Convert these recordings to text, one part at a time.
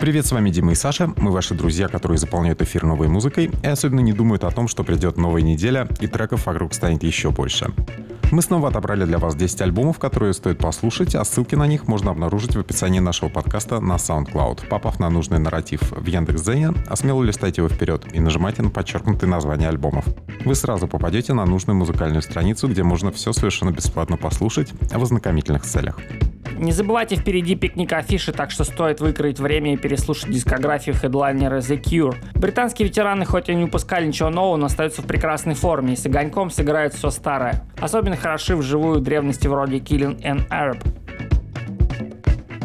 Привет, с вами Дима и Саша. Мы ваши друзья, которые заполняют эфир новой музыкой и особенно не думают о том, что придет новая неделя и треков вокруг станет еще больше. Мы снова отобрали для вас 10 альбомов, которые стоит послушать, а ссылки на них можно обнаружить в описании нашего подкаста на SoundCloud. Попав на нужный нарратив в Яндекс.Дзене, а смело листайте его вперед и нажимайте на подчеркнутые названия альбомов. Вы сразу попадете на нужную музыкальную страницу, где можно все совершенно бесплатно послушать в ознакомительных целях. Не забывайте, впереди пикник афиши, так что стоит выкроить время и переслушать дискографию хедлайнера The Cure. Британские ветераны хоть и не выпускали ничего нового, но остаются в прекрасной форме и с огоньком сыграют все старое. Особенно хороши вживую древности вроде Killing an Arab.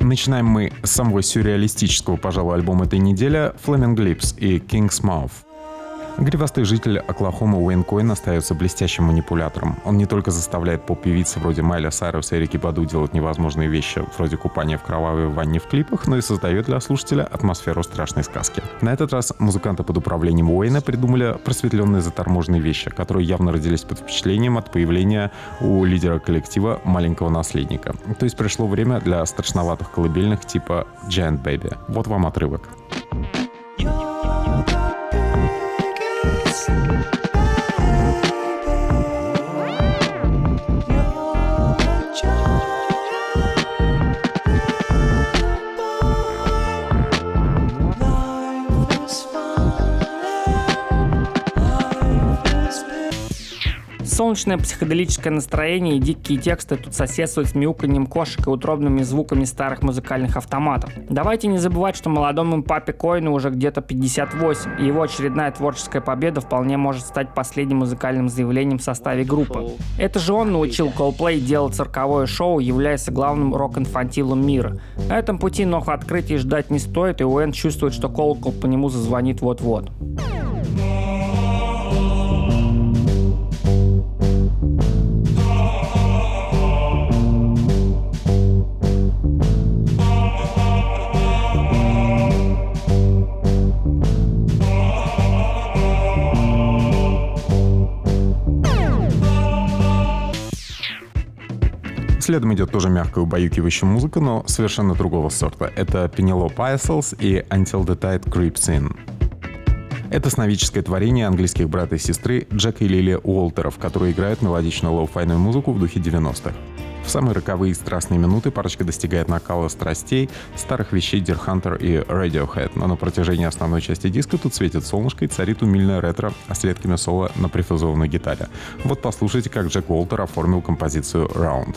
Начинаем мы с самого сюрреалистического, пожалуй, альбома этой недели Flaming Lips и King's Mouth. Гривастый житель Оклахомы Уэйн Койн остается блестящим манипулятором. Он не только заставляет поп-певицы вроде Майля Сайруса и Рики Баду делать невозможные вещи, вроде купания в кровавой ванне в клипах, но и создает для слушателя атмосферу страшной сказки. На этот раз музыканты под управлением Уэйна придумали просветленные заторможенные вещи, которые явно родились под впечатлением от появления у лидера коллектива маленького наследника. То есть пришло время для страшноватых колыбельных типа Giant Baby. Вот вам отрывок. Peace. Солнечное психоделическое настроение и дикие тексты тут соседствуют с мяуканьем кошек и утробными звуками старых музыкальных автоматов. Давайте не забывать, что молодому папе Коину уже где-то 58, и его очередная творческая победа вполне может стать последним музыкальным заявлением в составе группы. Это же он научил Coldplay делать цирковое шоу, являясь главным рок-инфантилом мира. На этом пути новых открытий ждать не стоит, и Уэн чувствует, что колокол по нему зазвонит вот-вот. Следом идет тоже мягкая убаюкивающая музыка, но совершенно другого сорта. Это Penelope Isles и Until the Tide Creeps In. Это сновидческое творение английских брата и сестры Джека и Лили Уолтеров, которые играют мелодичную lo-fi йную музыку в духе 90-х. В самые роковые и страстные минуты парочка достигает накала страстей, старых вещей Deerhunter и Radiohead, но на протяжении основной части диска тут светит солнышко и царит умильное ретро с редкими соло на прифузованной гитаре. Вот послушайте, как Джек Уолтер оформил композицию «Round».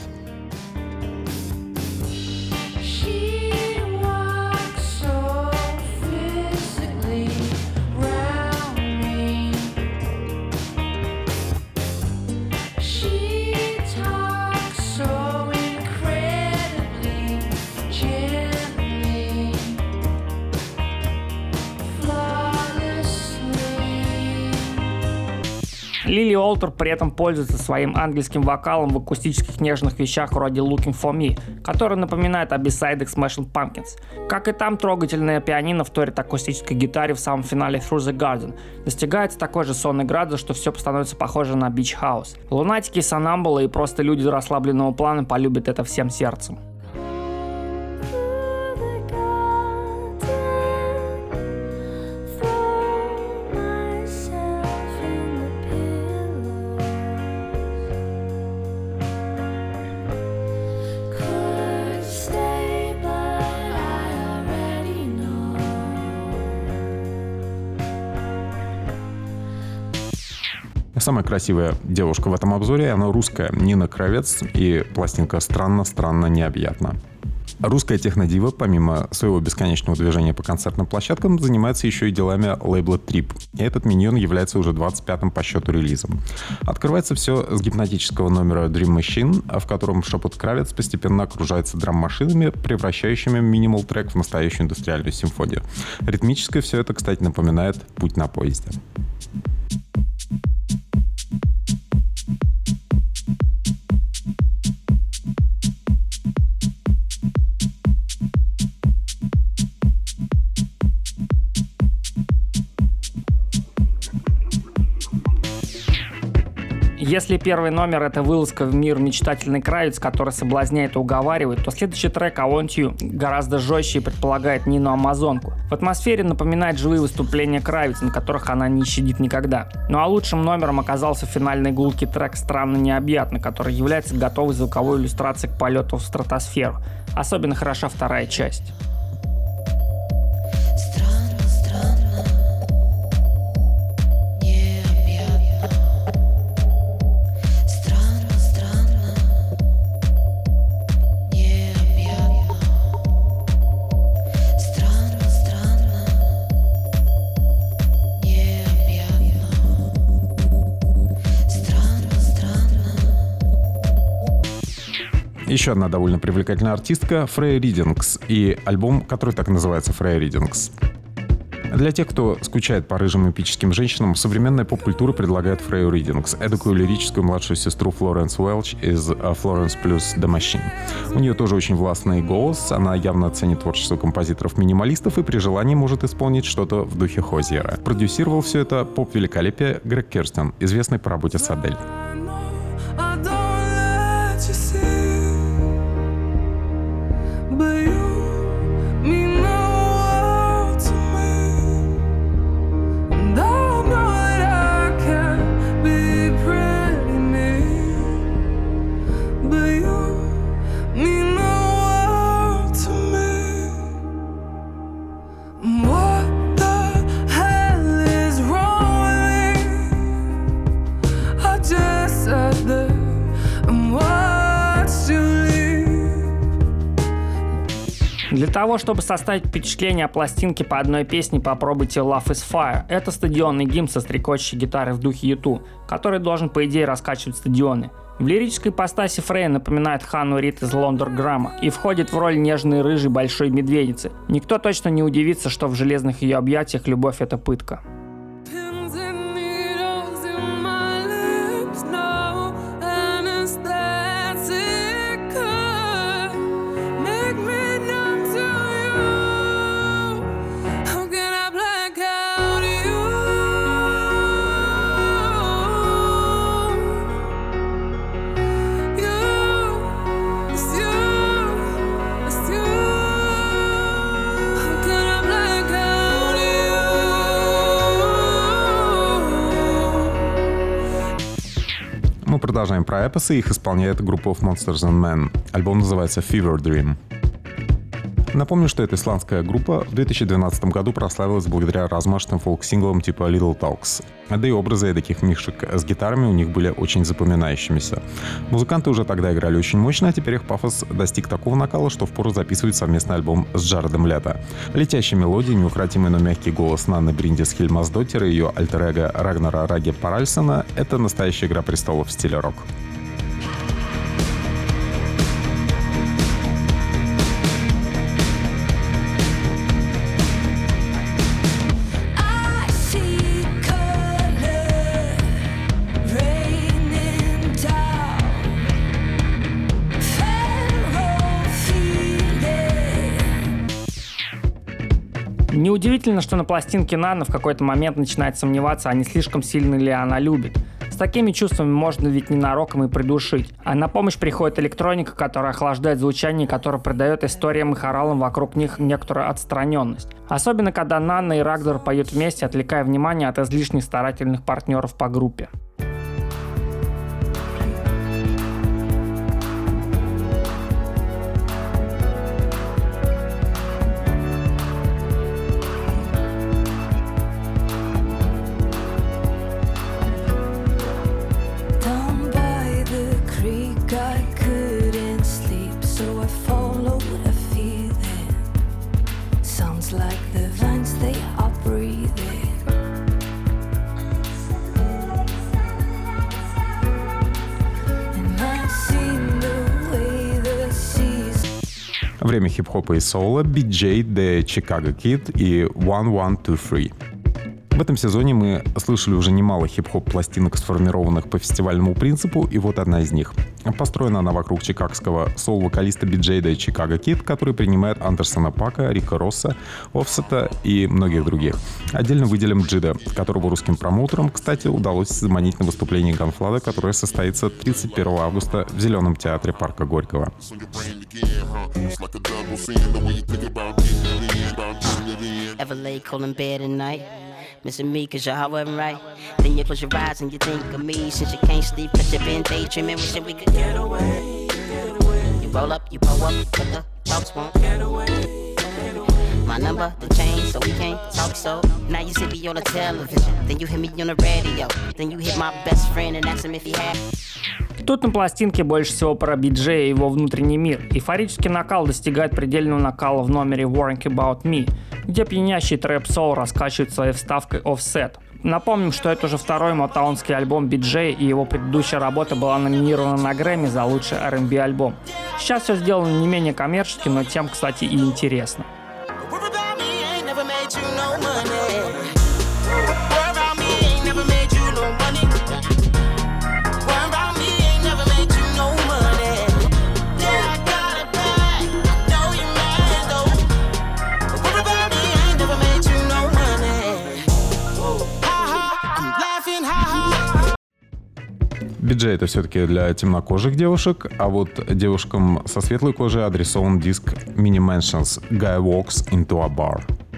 При этом пользуется своим ангельским вокалом в акустических нежных вещах вроде Looking For Me, который напоминает о бисайдах Smashing Pumpkins. Как и там, трогательное пианино вторит акустической гитаре в самом финале Through the Garden. Достигается такой же сонный градус, что все становится похоже на Beach House. Лунатики, сонамбулы и просто люди расслабленного плана полюбят это всем сердцем. Самая красивая девушка в этом обзоре, она русская, Нина Кравец, и пластинка «Странно-странно необъятно». Русская технодива, помимо своего бесконечного движения по концертным площадкам, занимается еще и делами лейбла Trip. И этот миньон является уже 25-м по счету релизом. Открывается все с гипнотического номера Dream Machine, в котором шепот Кравец постепенно окружается драм-машинами, превращающими минимал трек в настоящую индустриальную симфонию. Ритмическое все это, кстати, напоминает «Путь на поезде». Если первый номер это вылазка в мир мечтательный кравец, который соблазняет и уговаривает, то следующий трек I Want You гораздо жестче и предполагает Нину Амазонку. В атмосфере напоминает живые выступления Кравиц, на которых она не щадит никогда. Ну а лучшим номером оказался финальный гулкий трек «Странно необъятно», который является готовой звуковой иллюстрацией к полету в стратосферу. Особенно хороша вторая часть. Еще одна довольно привлекательная артистка Фрей Ридингс и альбом, который так и называется Фрей Ридингс. Для тех, кто скучает по рыжим эпическим женщинам, современная поп-культура предлагает Фрейю Ридингс, эдакую лирическую младшую сестру Флоренс Уэлч из Флоренс плюс The Machine. У нее тоже очень властный голос, она явно ценит творчество композиторов-минималистов и при желании может исполнить что-то в духе Хозиера. Продюсировал все это поп-великолепие Грег Керстен, известный по работе с Адель. Того, чтобы составить впечатление о пластинке по одной песне, попробуйте Love is Fire. Это стадионный гимн со стрекочущей гитарой в духе YouTube, который должен, по идее, раскачивать стадионы. В лирической ипостаси Фрей напоминает Хану Рид из Лондерграмма и входит в роль нежной рыжей большой медведицы. Никто точно не удивится, что в железных ее объятиях любовь — это пытка. Продолжаем про эпосы, их исполняет группа of Monsters and Men. Альбом называется Fever Dream. Напомню, что эта исландская группа в 2012 году прославилась благодаря размашистым фолк-синглам типа Little Talks. Да и образы таких мишек с гитарами у них были очень запоминающимися. Музыканты уже тогда играли очень мощно, а теперь их пафос достиг такого накала, что впору записывать совместный альбом с Джаредом Лето. Летящие мелодии, неукротимый, но мягкий голос Нанны Бриндис Хильмасдоттер и ее альтер Рагнара Раги Паральсона — это настоящая игра престолов в стиле рок. Неудивительно, что на пластинке Нана в какой-то момент начинает сомневаться, а не слишком сильно ли она любит. С такими чувствами можно ведь ненароком и придушить. А на помощь приходит электроника, которая охлаждает звучание, которая придает историям и хоралам вокруг них некоторую отстраненность. Особенно, когда Нана и Рагдор поют вместе, отвлекая внимание от излишне старательных партнеров по группе. Время хип-хопа и соула BJ The Chicago Kid и One One Two Three. В этом сезоне мы слышали уже немало хип-хоп пластинок, сформированных по фестивальному принципу, и вот одна из них. Построена она вокруг чикагского соул-вокалиста Биджейда и Чикаго Кит, который принимает Андерсона Пака, Рика Росса, Офсета и многих других. Отдельно выделим Джида, которого русским промоутерам, кстати, удалось заманить на выступление Ганфлада, которое состоится 31 августа в Зеленом театре парка Горького. Ever lay cold in bed at night? Missing me cause heart wasn't right. Then you close your eyes and you think of me. Since you can't sleep, cause you been daydreaming, wishing we could get away. You roll up, you pull up, but the talks won't get away. My number, the change, so we can't talk so. Now you see me on the television, then you hear me on the radio. Then you hit my best friend and ask him if he had. Тут на пластинке больше всего про биджея и его внутренний мир. Эйфорический накал достигает предельного накала в номере Worrying About Me, где пьянящий трэп-сол раскачивает своей вставкой Offset. Напомним, что это уже второй мотаунский альбом Биджей, и его предыдущая работа была номинирована на Грэмми за лучший R&B альбом. Сейчас все сделано не менее коммерчески, но тем, кстати, и интересно. Биджей это все-таки для темнокожих девушек, а вот девушкам со светлой кожей адресован диск Mini Mansions Guy Walks into a Bar.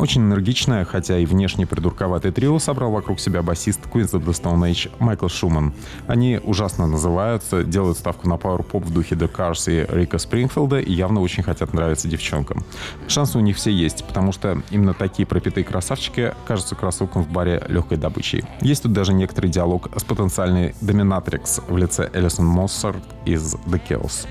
Очень энергичное, хотя и внешне придурковатое трио собрал вокруг себя басист Queens of the Stone Age Майкл Шуман. Они ужасно называются, делают ставку на пауэр-поп в духе The Cars и Рика Спрингфилда и явно очень хотят нравиться девчонкам. Шансы у них все есть, потому что именно такие пропитые красавчики кажутся кроссовкам в баре легкой добычей. Есть тут даже некоторый диалог с потенциальной доминатрикс в лице Элисон Моссарт из The Kills.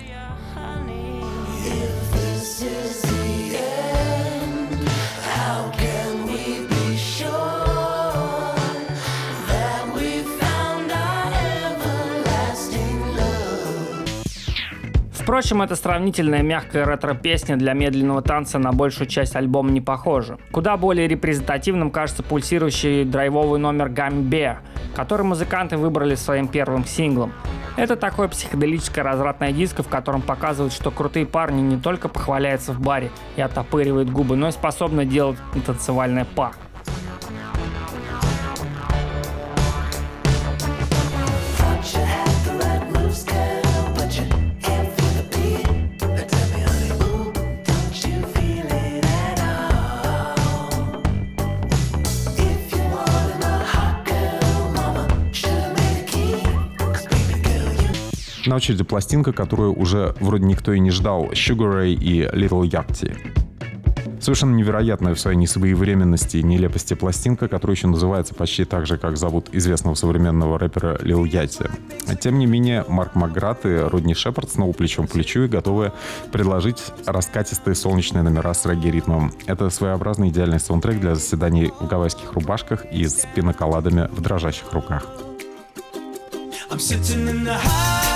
Впрочем, эта сравнительная мягкая ретро-песня для медленного танца на большую часть альбома не похожа. Куда более репрезентативным кажется пульсирующий драйвовый номер «Гамбе», который музыканты выбрали своим первым синглом. Это такое психоделическое развратное диско, в котором показывают, что крутые парни не только похваляются в баре и оттопыривают губы, но и способны делать танцевальное па. На очереди пластинка, которую уже вроде никто и не ждал, Sugar Ray и Little Yachty. Совершенно невероятная в своей несвоевременности и нелепости пластинка, которая еще называется почти так же, как зовут известного современного рэпера Лил Яти. Тем не менее, Марк Макград и Родни Шепард снова плечом к плечу и готовы предложить раскатистые солнечные номера с регги-ритмом. Это своеобразный идеальный саундтрек для заседаний в гавайских рубашках и с пиноколадами в дрожащих руках. I'm sitting in the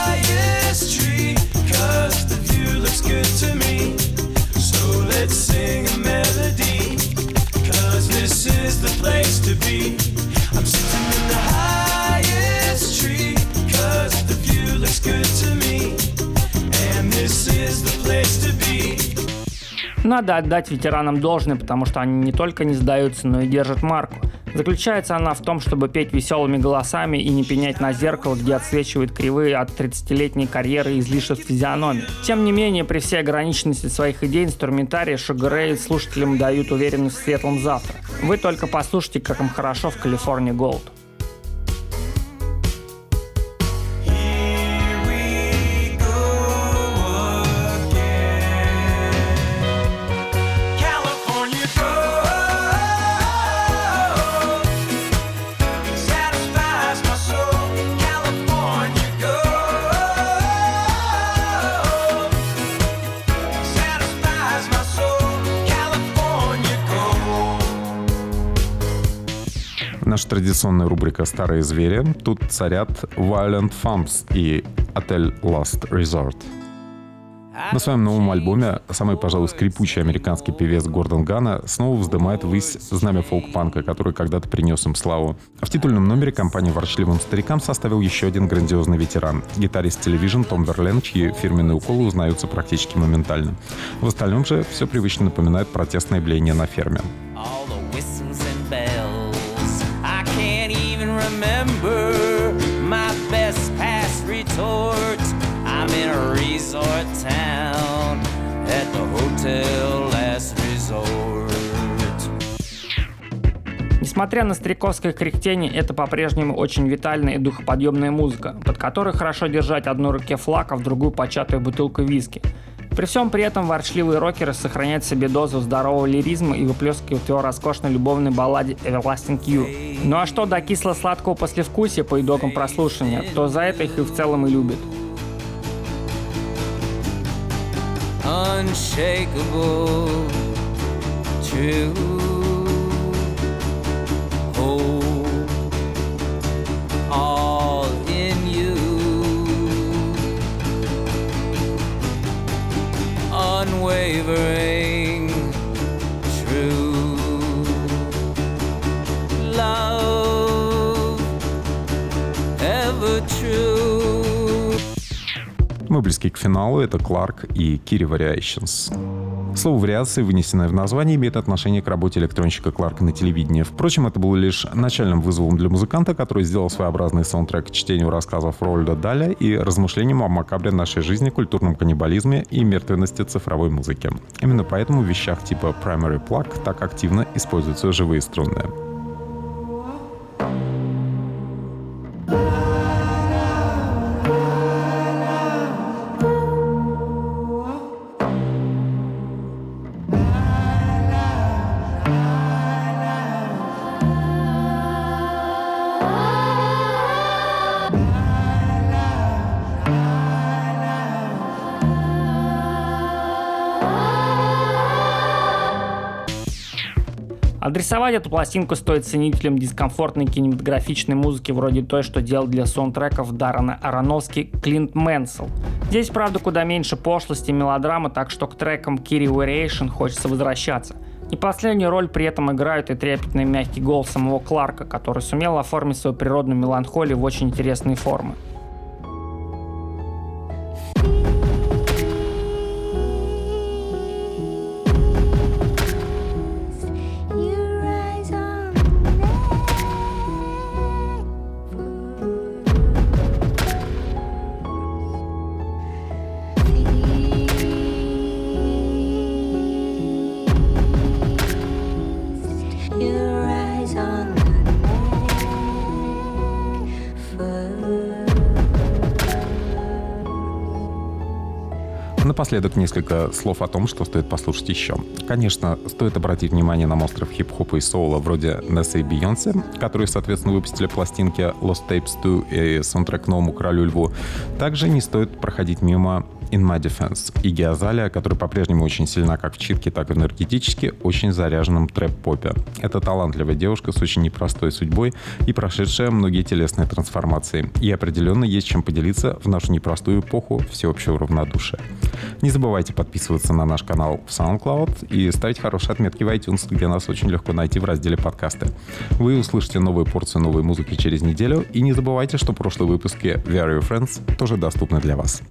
Надо отдать ветеранам должное, потому что они не только не сдаются, но и держат марку. Заключается она в том, чтобы петь веселыми голосами и не пенять на зеркало, где отсвечивают кривые от 30-летней карьеры и излишеств физиономии. Тем не менее, при всей ограниченности своих идей инструментария Ray слушателям дают уверенность в светлом завтра. Вы только послушайте, как им хорошо в Калифорнии Голд. Традиционная рубрика «Старые звери». Тут царят Violent Femmes и отель Last Resort. На своем новом альбоме самый, пожалуй, скрипучий американский певец Гордон Гана снова вздымает ввысь знамя фолк-панка, который когда-то принес им славу. В титульном номере компании «Ворчливым старикам» составил еще один грандиозный ветеран — гитарист Television Том Берлен, чьи фирменные уколы узнаются практически моментально. В остальном же все привычно напоминает протестное блеяние на ферме. Resort town at the hotel last resort. Несмотря на стариковское кряхтение, это по-прежнему очень витальная и духоподъемная музыка, под которой хорошо держать одной руке флаг, а в другую початую бутылку виски. При всем при этом ворчливые рокеры сохраняют себе дозу здорового лиризма и выплескивают его роскошной любовной балладе Everlasting You. Ну а что до кисло-сладкого послевкусия по итогам прослушивания, то за это их и в целом и любят. Unshakable, true. Hope Близки к финалу, это Кларк и Кири Variations. Слово «вариации», вынесенное в название, имеет отношение к работе электронщика Кларка на телевидении. Впрочем, это было лишь начальным вызовом для музыканта, который сделал своеобразный саундтрек к чтению рассказов Рольда Даля и размышлениям о макабре нашей жизни, культурном каннибализме и мертвенности цифровой музыки. Именно поэтому в вещах типа Primary Plug так активно используются живые струнные. Адресовать эту пластинку стоит ценителям дискомфортной кинематографичной музыки вроде той, что делал для саундтреков Даррена Аронофски Клинт Мэнсел. Здесь, правда, куда меньше пошлости и мелодрамы, так что к трекам Kiri Variation хочется возвращаться. Не последнюю роль при этом играют и трепетный мягкий голос самого Кларка, который сумел оформить свою природную меланхолию в очень интересные формы. Напоследок несколько слов о том, что стоит послушать еще. Конечно, стоит обратить внимание на монстров хип-хопа и соула вроде Несса и Бейонсе, которые, соответственно, выпустили пластинки Lost Tapes 2 и саундтрек новому Королю Льву. Также не стоит проходить мимо In My Defense и Геозалия, которая по-прежнему очень сильна как в читке, так и энергетически, очень заряженном трэп-попе. Это талантливая девушка с очень непростой судьбой и прошедшая многие телесные трансформации. И определенно есть чем поделиться в нашу непростую эпоху всеобщего равнодушия. Не забывайте подписываться на наш канал в SoundCloud и ставить хорошие отметки в iTunes, где нас очень легко найти в разделе подкасты. Вы услышите новую порцию новой музыки через неделю, и не забывайте, что прошлые выпуски Your Friends тоже доступны для вас.